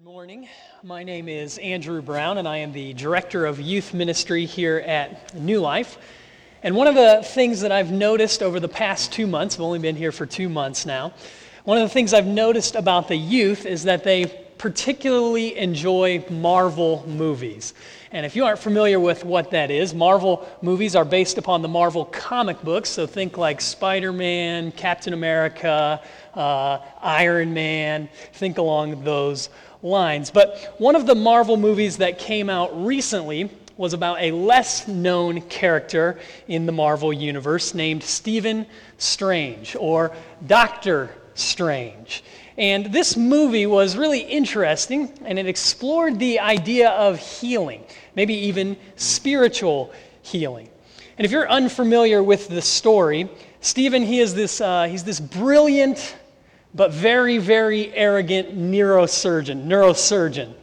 Good morning. My name is Andrew Brown, and I am the Director of Youth Ministry here at New Life. And one of the things that I've noticed over the past two months, I've only been here for two months now, one of the things I've noticed about the youth is that they particularly enjoy Marvel movies. And if you aren't familiar with what that is, Marvel movies are based upon the Marvel comic books. So think like Spider Man, Captain America, uh, Iron Man, think along those lines. But one of the Marvel movies that came out recently was about a less known character in the Marvel universe named Stephen Strange or Doctor Strange. And this movie was really interesting and it explored the idea of healing, maybe even spiritual healing. And if you're unfamiliar with the story, Stephen, he is this, uh, he's this brilliant but very, very arrogant neurosurgeon, neurosurgeon.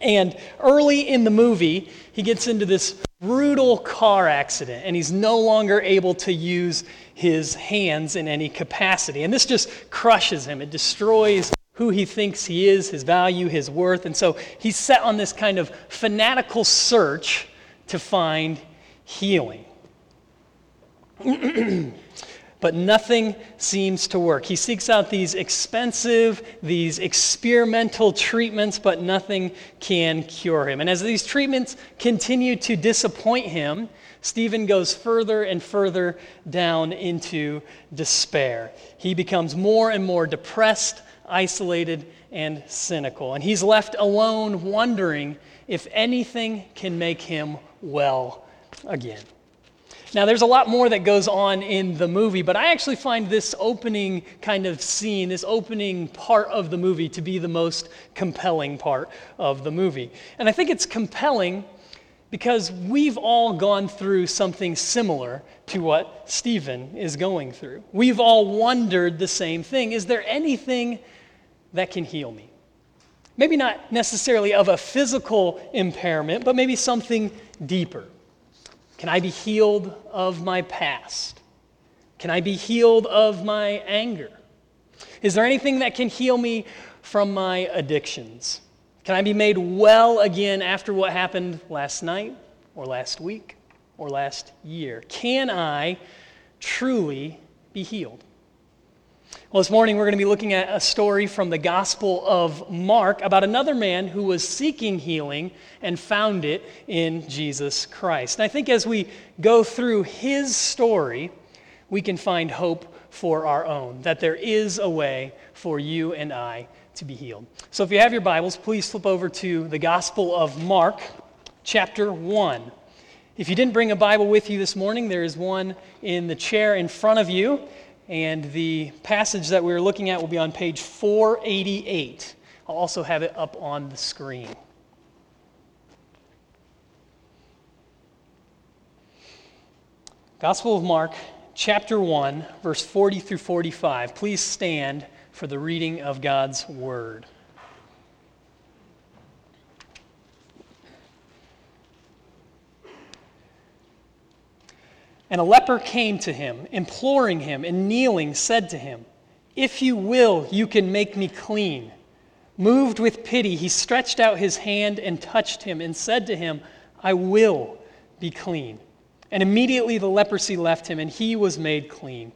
And early in the movie, he gets into this brutal car accident and he's no longer able to use his hands in any capacity. And this just crushes him. It destroys who he thinks he is, his value, his worth. And so he's set on this kind of fanatical search to find healing. but nothing seems to work. He seeks out these expensive, these experimental treatments, but nothing can cure him. And as these treatments continue to disappoint him, Stephen goes further and further down into despair. He becomes more and more depressed, isolated, and cynical. And he's left alone wondering if anything can make him well again. Now, there's a lot more that goes on in the movie, but I actually find this opening kind of scene, this opening part of the movie, to be the most compelling part of the movie. And I think it's compelling because we've all gone through something similar to what Stephen is going through. We've all wondered the same thing Is there anything that can heal me? Maybe not necessarily of a physical impairment, but maybe something deeper. Can I be healed of my past? Can I be healed of my anger? Is there anything that can heal me from my addictions? Can I be made well again after what happened last night or last week or last year? Can I truly be healed? Well, this morning we're going to be looking at a story from the Gospel of Mark about another man who was seeking healing and found it in Jesus Christ. And I think as we go through his story, we can find hope for our own, that there is a way for you and I to be healed. So if you have your Bibles, please flip over to the Gospel of Mark, chapter 1. If you didn't bring a Bible with you this morning, there is one in the chair in front of you. And the passage that we're looking at will be on page 488. I'll also have it up on the screen. Gospel of Mark, chapter 1, verse 40 through 45. Please stand for the reading of God's word. And a leper came to him, imploring him, and kneeling, said to him, If you will, you can make me clean. Moved with pity, he stretched out his hand and touched him, and said to him, I will be clean. And immediately the leprosy left him, and he was made clean.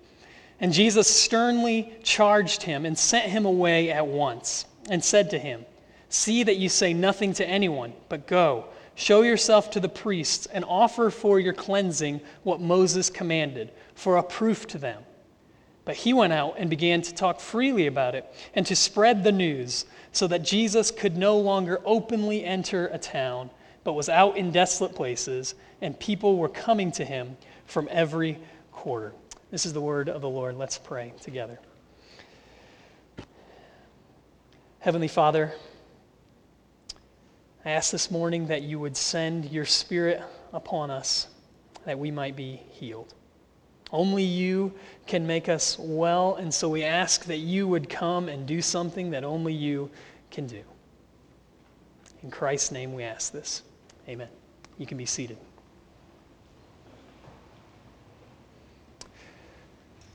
And Jesus sternly charged him and sent him away at once, and said to him, See that you say nothing to anyone, but go Show yourself to the priests and offer for your cleansing what Moses commanded, for a proof to them. But he went out and began to talk freely about it and to spread the news, so that Jesus could no longer openly enter a town, but was out in desolate places, and people were coming to him from every quarter. This is the word of the Lord. Let's pray together. Heavenly Father, I ask this morning that you would send your Spirit upon us that we might be healed. Only you can make us well, and so we ask that you would come and do something that only you can do. In Christ's name we ask this. Amen. You can be seated.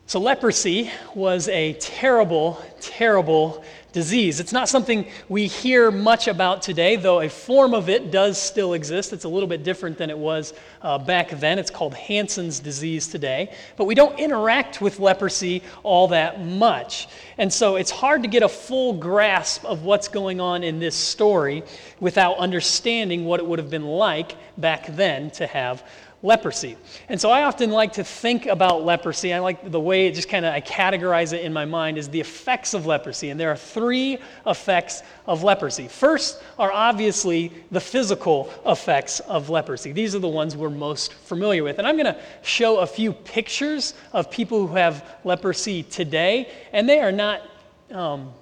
So, leprosy was a terrible, terrible disease. It's not something we hear much about today, though a form of it does still exist. It's a little bit different than it was uh, back then. It's called Hansen's disease today. But we don't interact with leprosy all that much. And so it's hard to get a full grasp of what's going on in this story without understanding what it would have been like back then to have leprosy. And so I often like to think about leprosy. I like the way it just kind of I categorize it in my mind is the effects of leprosy. And there are three effects of leprosy. First are obviously the physical effects of leprosy. These are the ones we're most familiar with. And I'm going to show a few pictures of people who have leprosy today, and they are not um,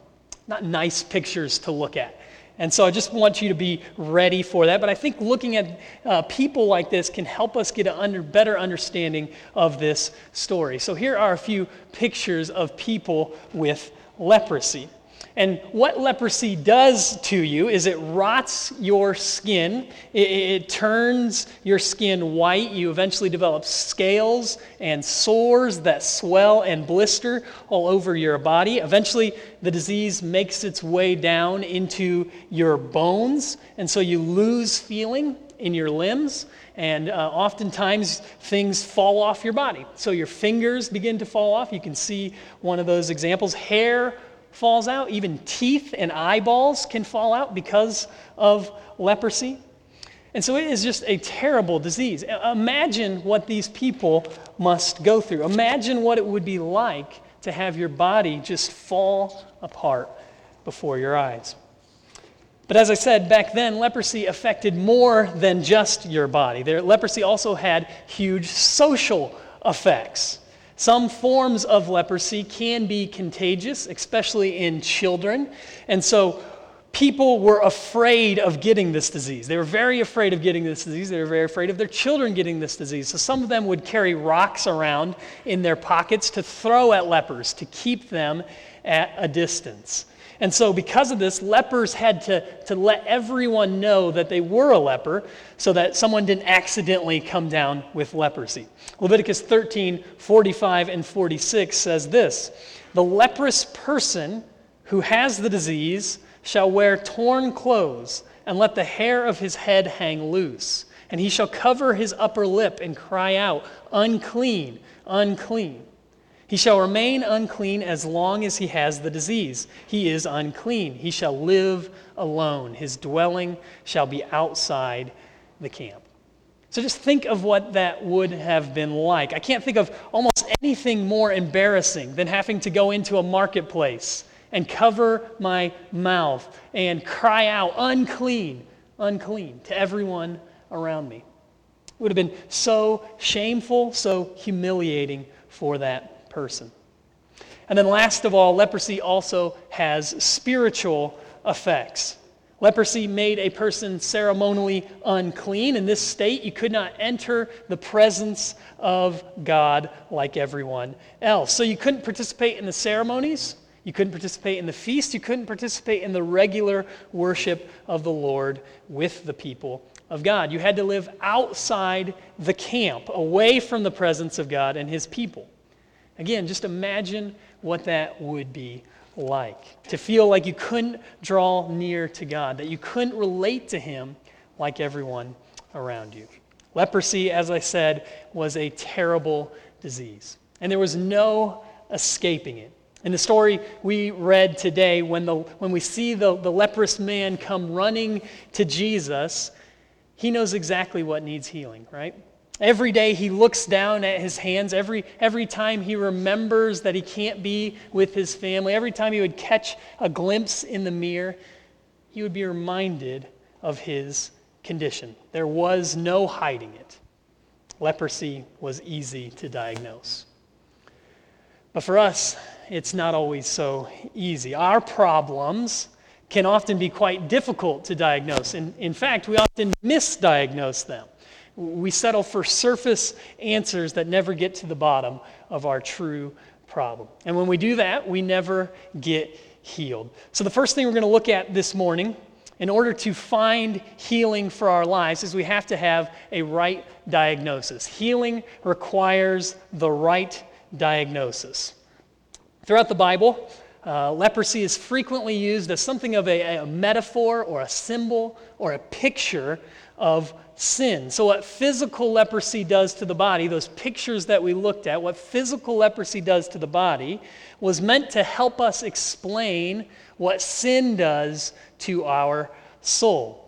not nice pictures to look at. And so I just want you to be ready for that. But I think looking at uh, people like this can help us get a under, better understanding of this story. So here are a few pictures of people with leprosy. And what leprosy does to you is it rots your skin. It, it, turns your skin white. You eventually develop scales and sores that swell and blister all over your body. Eventually, the disease makes its way down into your bones, and so you lose feeling in your limbs. And uh, oftentimes things fall off your body. So your fingers begin to fall off. You can see one of those examples. Hair falls out, even teeth and eyeballs can fall out because of leprosy. And so it is just a terrible disease. Imagine what these people must go through. Imagine what it would be like to have your body just fall apart before your eyes. But as I said, back then, leprosy affected more than just your body. There, leprosy also had huge social effects. Some forms of leprosy can be contagious, especially in children. And so people were afraid of getting this disease. They were very afraid of getting this disease. They were very afraid of their children getting this disease. So some of them would carry rocks around in their pockets to throw at lepers to keep them at a distance. And so, because of this, lepers had to, to let everyone know that they were a leper so that someone didn't accidentally come down with leprosy. Leviticus 13 45 and 46 says this The leprous person who has the disease shall wear torn clothes and let the hair of his head hang loose. And he shall cover his upper lip and cry out, Unclean, unclean. He shall remain unclean as long as he has the disease. He is unclean. He shall live alone. His dwelling shall be outside the camp. So just think of what that would have been like. I can't think of almost anything more embarrassing than having to go into a marketplace and cover my mouth and cry out, unclean, unclean, to everyone around me. It would have been so shameful, so humiliating for that person. And then, last of all, leprosy also has spiritual effects. Leprosy made a person ceremonially unclean. In this state, you could not enter the presence of God like everyone else. So you couldn't participate in the ceremonies, you couldn't participate in the feast, you couldn't participate in the regular worship of the Lord with the people of God. You had to live outside the camp, away from the presence of God and his people. Again, just imagine what that would be like. To feel like you couldn't draw near to God, that you couldn't relate to Him like everyone around you. Leprosy, as I said, was a terrible disease, and there was no escaping it. In the story we read today, when, the, when we see the, the leprous man come running to Jesus, he knows exactly what needs healing, right? Every day he looks down at his hands. Every, every time he remembers that he can't be with his family, every time he would catch a glimpse in the mirror, he would be reminded of his condition. There was no hiding it. Leprosy was easy to diagnose. But for us, it's not always so easy. Our problems can often be quite difficult to diagnose. In, in fact, we often misdiagnose them. We settle for surface answers that never get to the bottom of our true problem. And when we do that, we never get healed. So, the first thing we're going to look at this morning, in order to find healing for our lives, is we have to have a right diagnosis. Healing requires the right diagnosis. Throughout the Bible, uh, leprosy is frequently used as something of a, a metaphor or a symbol or a picture of sin. So, what physical leprosy does to the body, those pictures that we looked at, what physical leprosy does to the body, was meant to help us explain what sin does to our soul.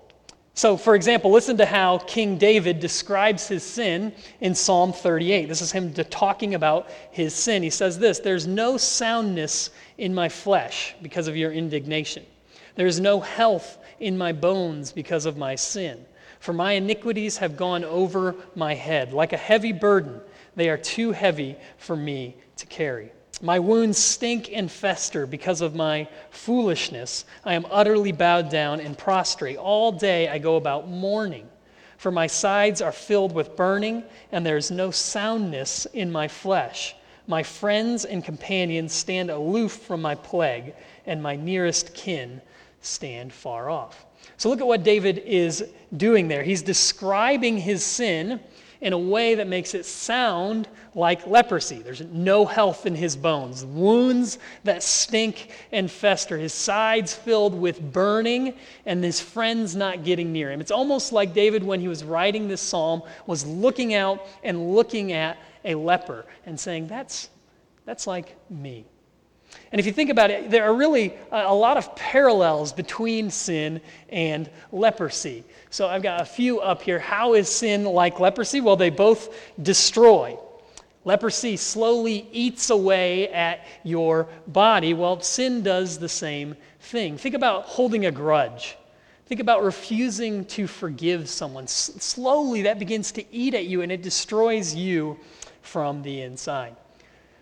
So, for example, listen to how King David describes his sin in Psalm 38. This is him talking about his sin. He says this There's no soundness in my flesh because of your indignation, there is no health in my bones because of my sin. For my iniquities have gone over my head. Like a heavy burden, they are too heavy for me to carry. My wounds stink and fester because of my foolishness. I am utterly bowed down and prostrate. All day I go about mourning, for my sides are filled with burning, and there is no soundness in my flesh. My friends and companions stand aloof from my plague, and my nearest kin stand far off. So look at what David is doing there. He's describing his sin in a way that makes it sound like leprosy. There's no health in his bones, wounds that stink and fester, his sides filled with burning, and his friends not getting near him. It's almost like David, when he was writing this psalm, was looking out and looking at a leper and saying, That's, that's like me. And if you think about it, there are really uh, a lot of parallels between sin and leprosy. So I've got a few up here. How is sin like leprosy? Well, they both destroy. Leprosy slowly eats away at your body. Well, sin does the same thing. Think about holding a grudge. Think about refusing to forgive someone. S- slowly, that begins to eat at you and it destroys you from the inside.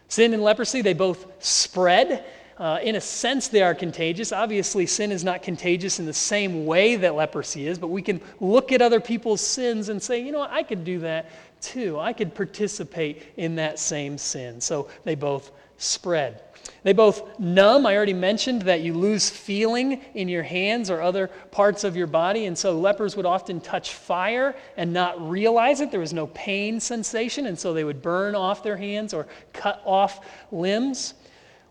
Sin and leprosy, they both spread. Uh, in a sense, they are contagious. Obviously, sin is not contagious in the same way that leprosy is, but we can look at other people's sins and say, you know what, I could do that too. I could participate in that same sin. So they both spread. They both numb. I already mentioned that you lose feeling in your hands or other parts of your body. And so lepers would often touch fire and not realize it. There was no pain sensation. And so they would burn off their hands or cut off limbs.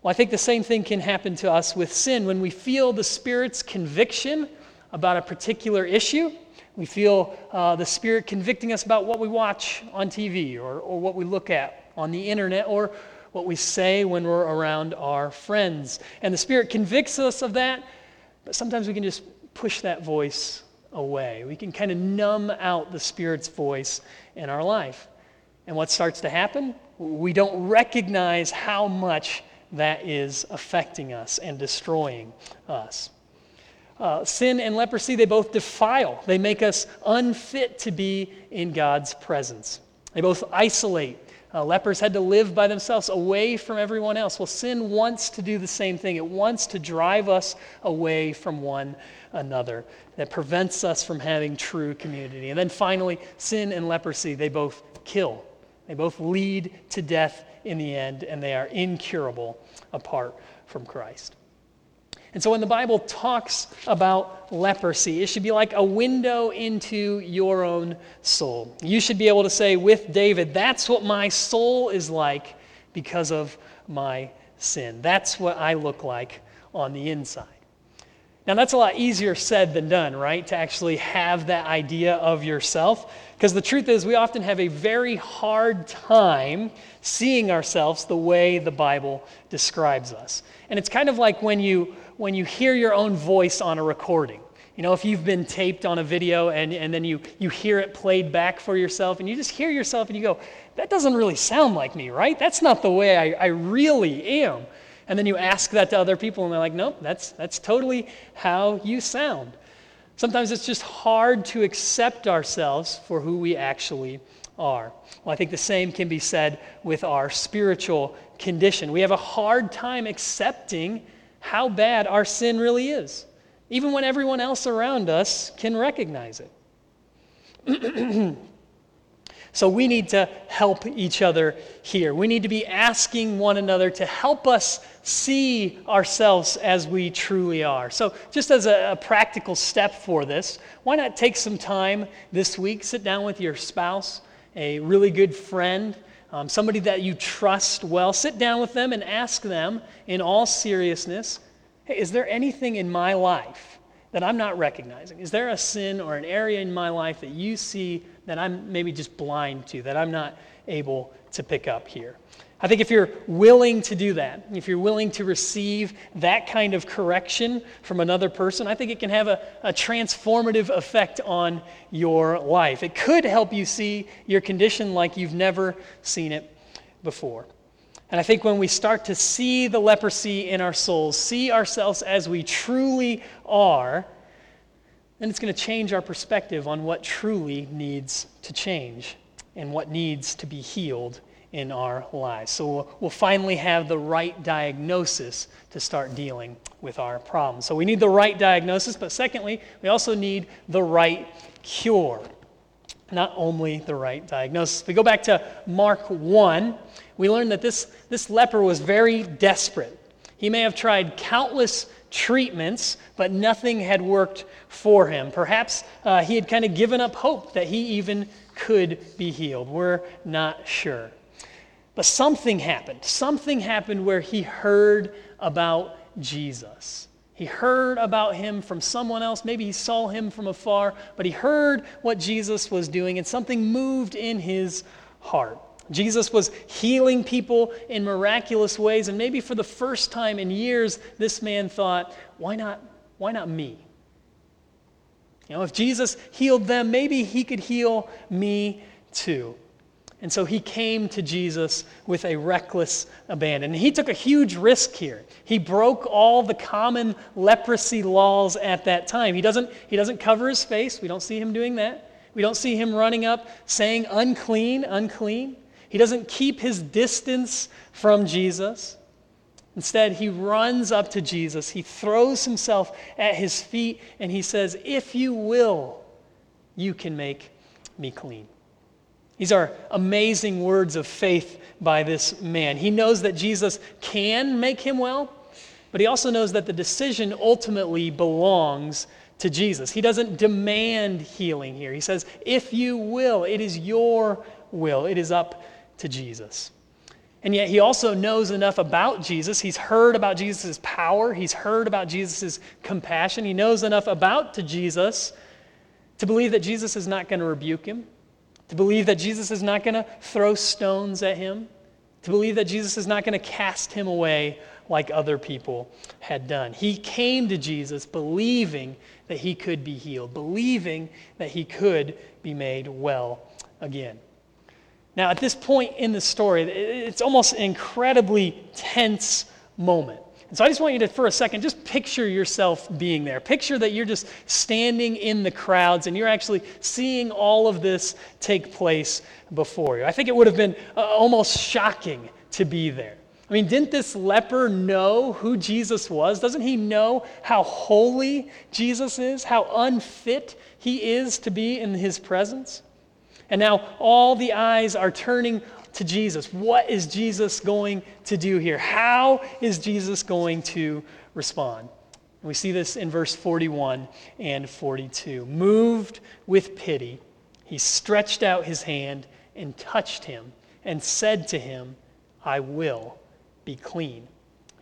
Well, I think the same thing can happen to us with sin. When we feel the Spirit's conviction about a particular issue, we feel uh, the Spirit convicting us about what we watch on TV or, or what we look at on the internet or what we say when we're around our friends. And the Spirit convicts us of that, but sometimes we can just push that voice away. We can kind of numb out the Spirit's voice in our life. And what starts to happen? We don't recognize how much that is affecting us and destroying us. Uh, sin and leprosy, they both defile. They make us unfit to be in God's presence. They both isolate uh, lepers had to live by themselves away from everyone else. Well, sin wants to do the same thing. It wants to drive us away from one another. That prevents us from having true community. And then finally, sin and leprosy, they both kill. They both lead to death in the end, and they are incurable apart from Christ. And so when the Bible talks about leprosy, it should be like a window into your own soul. You should be able to say with David, that's what my soul is like because of my sin. That's what I look like on the inside. Now, that's a lot easier said than done, right? To actually have that idea of yourself. Because the truth is, we often have a very hard time seeing ourselves the way the Bible describes us. And it's kind of like when you when you hear your own voice on a recording. You know, if you've been taped on a video and, and then you, you hear it played back for yourself and you just hear yourself and you go, that doesn't really sound like me, right? That's not the way I, I really am. And then you ask that to other people and they're like, nope, that's, that's totally how you sound. Sometimes it's just hard to accept ourselves for who we actually are. Well, I think the same can be said with our spiritual condition. We have a hard time accepting how bad our sin really is, even when everyone else around us can recognize it. so we need to help each other here. We need to be asking one another to help us see ourselves as we truly are. So, just as a, a practical step for this, why not take some time this week, sit down with your spouse, a really good friend, um, somebody that you trust well, sit down with them and ask them in all seriousness hey, is there anything in my life that I'm not recognizing? Is there a sin or an area in my life that you see that I'm maybe just blind to, that I'm not able to pick up here? I think if you're willing to do that, if you're willing to receive that kind of correction from another person, I think it can have a, a, transformative effect on your life. It could help you see your condition like you've never seen it before. And I think when we start to see the leprosy in our souls, see ourselves as we truly are, then it's going to change our perspective on what truly needs to change and what needs to be healed in our lives. So we'll, we'll, finally have the right diagnosis to start dealing with our problems. So we need the right diagnosis, but secondly, we also need the right cure. Not only the right diagnosis. If we go back to Mark 1, we learn that this, this leper was very desperate. He may have tried countless treatments, but nothing had worked for him. Perhaps uh, he had kind of given up hope that he even could be healed. We're not sure. But something happened. Something happened where he heard about Jesus. He heard about him from someone else. Maybe he saw him from afar, but he heard what Jesus was doing, and something moved in his heart. Jesus was healing people in miraculous ways, and maybe for the first time in years, this man thought, why not, why not me? You know, if Jesus healed them, maybe he could heal me too. And so he came to Jesus with a reckless abandon. And he took a huge risk here. He broke all the common leprosy laws at that time. He doesn't, he doesn't cover his face. We don't see him doing that. We don't see him running up saying, unclean, unclean. He doesn't keep his distance from Jesus. Instead, he runs up to Jesus. He throws himself at his feet and he says, If you will, you can make me clean. These are amazing words of faith by this man. He knows that Jesus can make him well, but he also knows that the decision ultimately belongs to Jesus. He doesn't demand healing here. He says, If you will, it is your will, it is up to Jesus. And yet, he also knows enough about Jesus. He's heard about Jesus' power, he's heard about Jesus' compassion. He knows enough about to Jesus to believe that Jesus is not going to rebuke him to believe that Jesus is not going to throw stones at him, to believe that Jesus is not going to cast him away like other people had done. He came to Jesus believing that he could be healed, believing that he could be made well again. Now, at this point in the story, it's almost an incredibly tense moment. And so I just want you to, for a second, just picture yourself being there. Picture that you're just standing in the crowds and you're actually seeing all of this take place before you. I think it would have been uh, almost shocking to be there. I mean, didn't this leper know who Jesus was? Doesn't he know how holy Jesus is, how unfit he is to be in his presence? And now all the eyes are turning to Jesus. What is Jesus going to do here? How is Jesus going to respond? we see this in verse 41 and 42. Moved with pity, he stretched out his hand and touched him and said to him, I will be clean.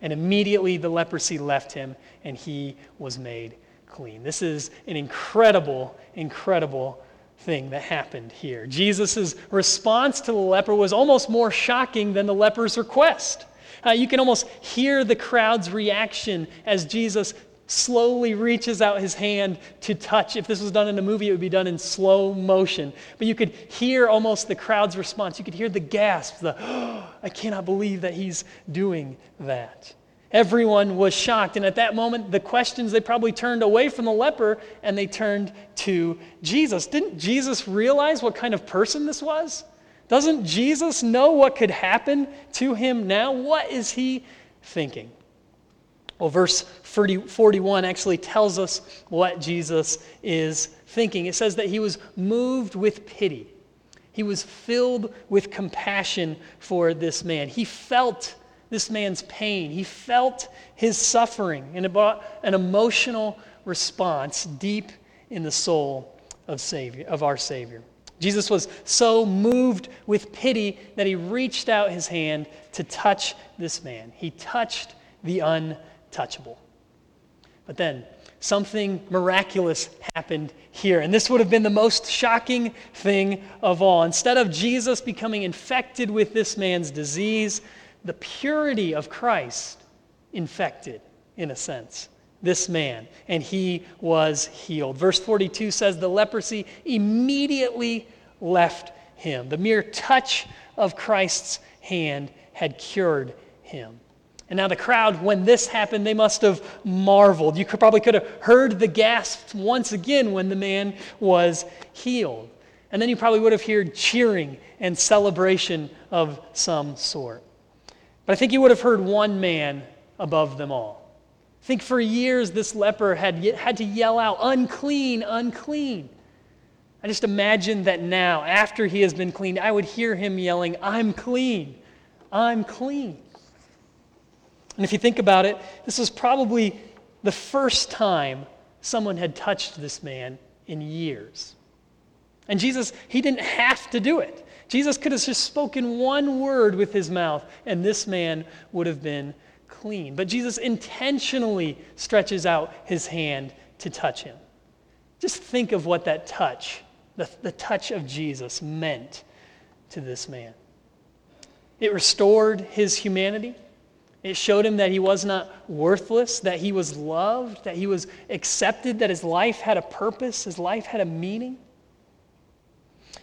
And immediately the leprosy left him and he was made clean. This is an incredible, incredible thing that happened here. Jesus' response to the leper was almost more shocking than the leper's request. Uh, you can almost hear the crowd's reaction as Jesus slowly reaches out his hand to touch. If this was done in a movie, it would be done in slow motion. But you could hear almost the crowd's response. You could hear the gasps, the, oh, I cannot believe that he's doing that. Everyone was shocked. And at that moment, the questions, they probably turned away from the leper and they turned to Jesus. Didn't Jesus realize what kind of person this was? Doesn't Jesus know what could happen to him now? What is he thinking? Well, verse 40, 41 actually tells us what Jesus is thinking. It says that he was moved with pity. He was filled with compassion for this man. He felt this man's pain. He felt his suffering, and it brought an emotional response deep in the soul of, Savior, of our Savior. Jesus was so moved with pity that he reached out his hand to touch this man. He touched the untouchable. But then something miraculous happened here. And this would have been the most shocking thing of all. Instead of Jesus becoming infected with this man's disease, the purity of Christ infected, in a sense, this man, and he was healed. Verse 42 says the leprosy immediately left him. The mere touch of Christ's hand had cured him. And now the crowd, when this happened, they must have marveled. You could, probably could have heard the gasps once again when the man was healed. And then you probably would have heard cheering and celebration of some sort. But I think you would have heard one man above them all. I think for years this leper had, had to yell out, unclean, unclean. I just imagine that now, after he has been cleaned, I would hear him yelling, I'm clean, I'm clean. And if you think about it, this was probably the first time someone had touched this man in years. And Jesus, he didn't have to do it. Jesus could have just spoken one word with his mouth, and this man would have been clean. But Jesus intentionally stretches out his hand to touch him. Just think of what that touch, the, the touch of Jesus, meant to this man. It restored his humanity. It showed him that he was not worthless, that he was loved, that he was accepted, that his life had a purpose, his life had a meaning.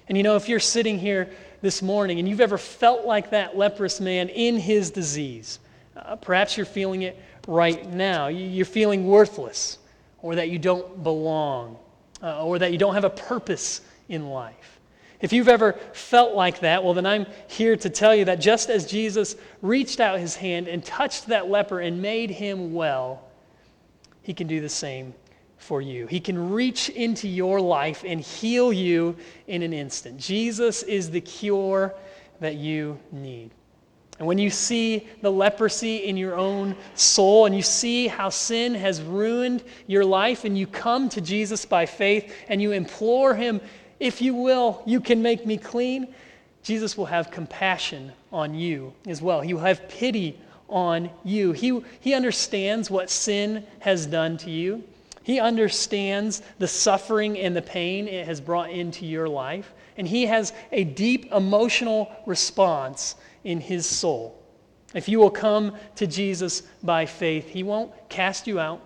And you know, if you're sitting here this morning and you've ever felt like that leprous man in his disease, uh, perhaps you're feeling it right now. You're feeling worthless, or that you don't belong, uh, or that you don't have a purpose in life. If you've ever felt like that, well, then I'm here to tell you that just as Jesus reached out his hand and touched that leper and made him well, he can do the same for you. He can reach into your life and heal you in an instant. Jesus is the cure that you need. And when you see the leprosy in your own soul and you see how sin has ruined your life, and you come to Jesus by faith and you implore him if you will, you can make me clean. Jesus will have compassion on you as well. He will have pity on you. He, he understands what sin has done to you. He understands the suffering and the pain it has brought into your life. And he has a deep emotional response in his soul. If you will come to Jesus by faith, he won't cast you out,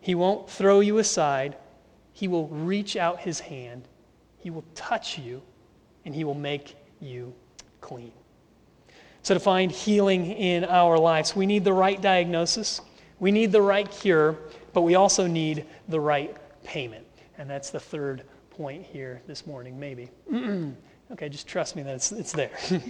he won't throw you aside, he will reach out his hand he will touch you and He will make you clean. So, to find healing in our lives, we need the right diagnosis, we need the right cure, but we also need the right payment. And that's the third point here this morning, maybe. okay, just trust me that it's, it's there.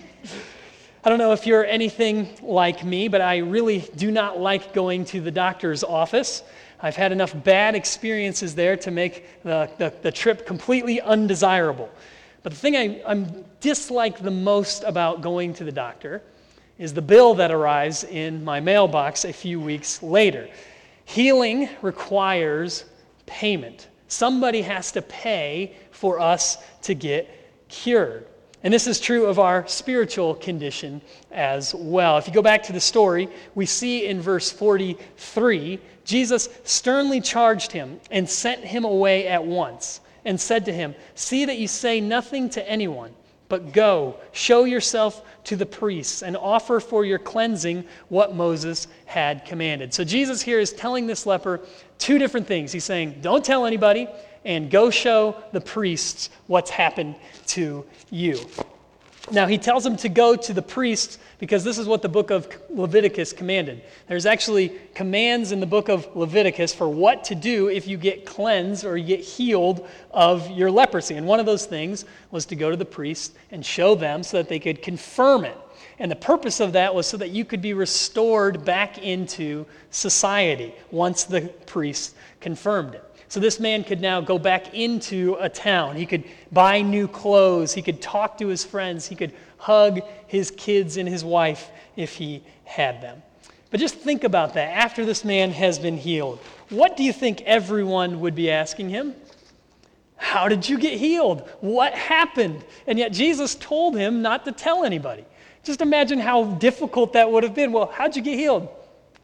I don't know if you're anything like me, but I really do not like going to the doctor's office. I've had enough bad experiences there to make the, the, the trip completely undesirable. But the thing I I'm dislike the most about going to the doctor is the bill that arrives in my mailbox a few weeks later. Healing requires payment. Somebody has to pay for us to get cured. And this is true of our spiritual condition as well. If you go back to the story, we see in verse 43 Jesus sternly charged him and sent him away at once and said to him, See that you say nothing to anyone, but go, show yourself to the priests, and offer for your cleansing what Moses had commanded. So Jesus here is telling this leper two different things. He's saying, Don't tell anybody, and go show the priests what's happened to you. Now, he tells him to go to the priest because this is what the book of Leviticus commanded. There's actually commands in the book of Leviticus for what to do if you get cleansed or you get healed of your leprosy. And one of those things was to go to the priest and show them so that they could confirm it. And the purpose of that was so that you could be restored back into society once the priest confirmed it. So this man could now go back into a town. He could buy new clothes. He could talk to his friends. He could hug his kids and his wife if he had them. But just think about that. After this man has been healed, what do you think everyone would be asking him? How did you get healed? What happened? And yet Jesus told him not to tell anybody. Just imagine how difficult that would have been. Well, how'd you get healed?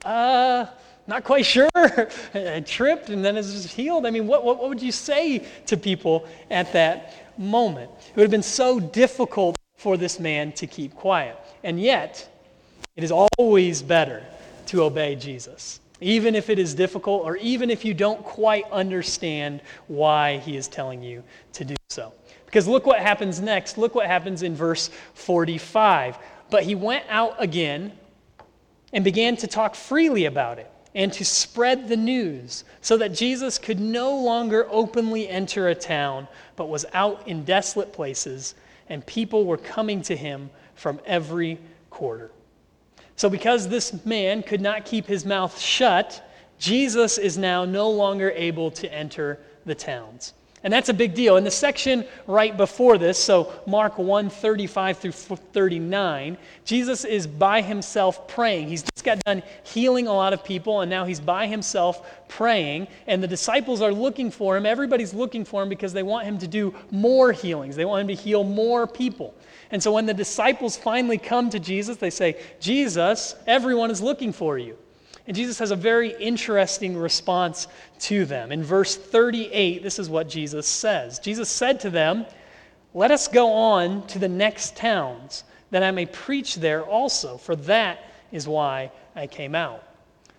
Uh, not quite sure. I tripped and then it's just healed. I mean, what, what, what would you say to people at that moment? It would have been so difficult for this man to keep quiet. And yet, it is always better to obey Jesus, even if it is difficult or even if you don't quite understand why he is telling you to do so. Because look what happens next. Look what happens in verse 45. But he went out again and began to talk freely about it and to spread the news so that Jesus could no longer openly enter a town, but was out in desolate places, and people were coming to him from every quarter. So, because this man could not keep his mouth shut, Jesus is now no longer able to enter the towns. And that's a big deal. In the section right before this, so Mark 1 35 through 39, Jesus is by himself praying. He's just got done healing a lot of people, and now he's by himself praying. And the disciples are looking for him. Everybody's looking for him because they want him to do more healings, they want him to heal more people. And so when the disciples finally come to Jesus, they say, Jesus, everyone is looking for you. And Jesus has a very interesting response to them. In verse 38, this is what Jesus says Jesus said to them, Let us go on to the next towns, that I may preach there also, for that is why I came out.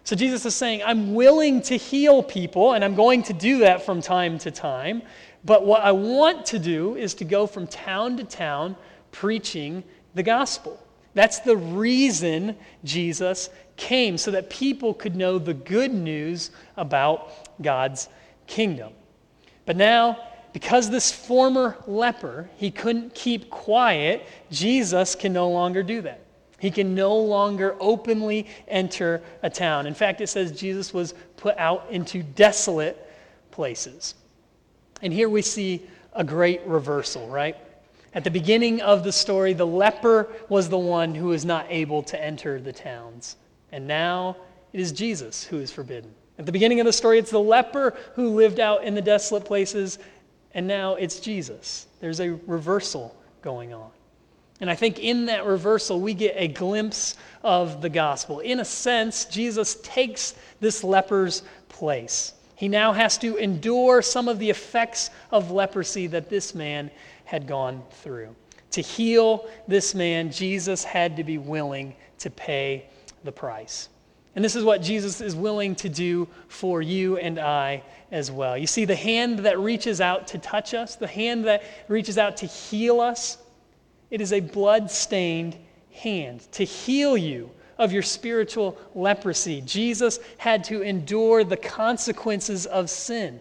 So Jesus is saying, I'm willing to heal people, and I'm going to do that from time to time. But what I want to do is to go from town to town preaching the gospel. That's the reason Jesus came, so that people could know the good news about God's kingdom. But now, because this former leper, he couldn't keep quiet, Jesus can no longer do that. He can no longer openly enter a town. In fact, it says Jesus was put out into desolate places. And here we see a great reversal, right? At the beginning of the story, the leper was the one who was not able to enter the towns. And now it is Jesus who is forbidden. At the beginning of the story, it's the leper who lived out in the desolate places, and now it's Jesus. There's a reversal going on. And I think in that reversal, we get a glimpse of the gospel. In a sense, Jesus takes this leper's place. He now has to endure some of the effects of leprosy that this man had gone through. To heal this man, Jesus had to be willing to pay the price. And this is what Jesus is willing to do for you and I as well. You see, the hand that reaches out to touch us, the hand that reaches out to heal us, it is a blood stained hand to heal you of your spiritual leprosy. Jesus had to endure the consequences of sin.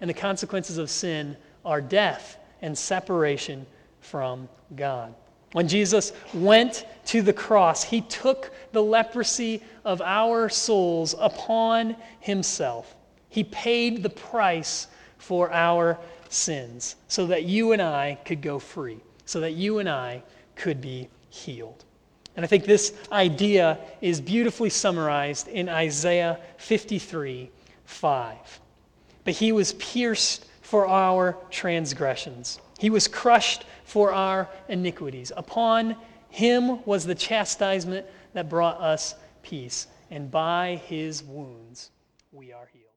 And the consequences of sin are death and separation from God. When Jesus went to the cross, he took the leprosy of our souls upon himself. He paid the price for our sins so that you and I could go free, so that you and I could be healed. And I think this idea is beautifully summarized in Isaiah 53 5. But he was pierced for our transgressions, he was crushed for our iniquities. Upon him was the chastisement that brought us peace, and by his wounds we are healed.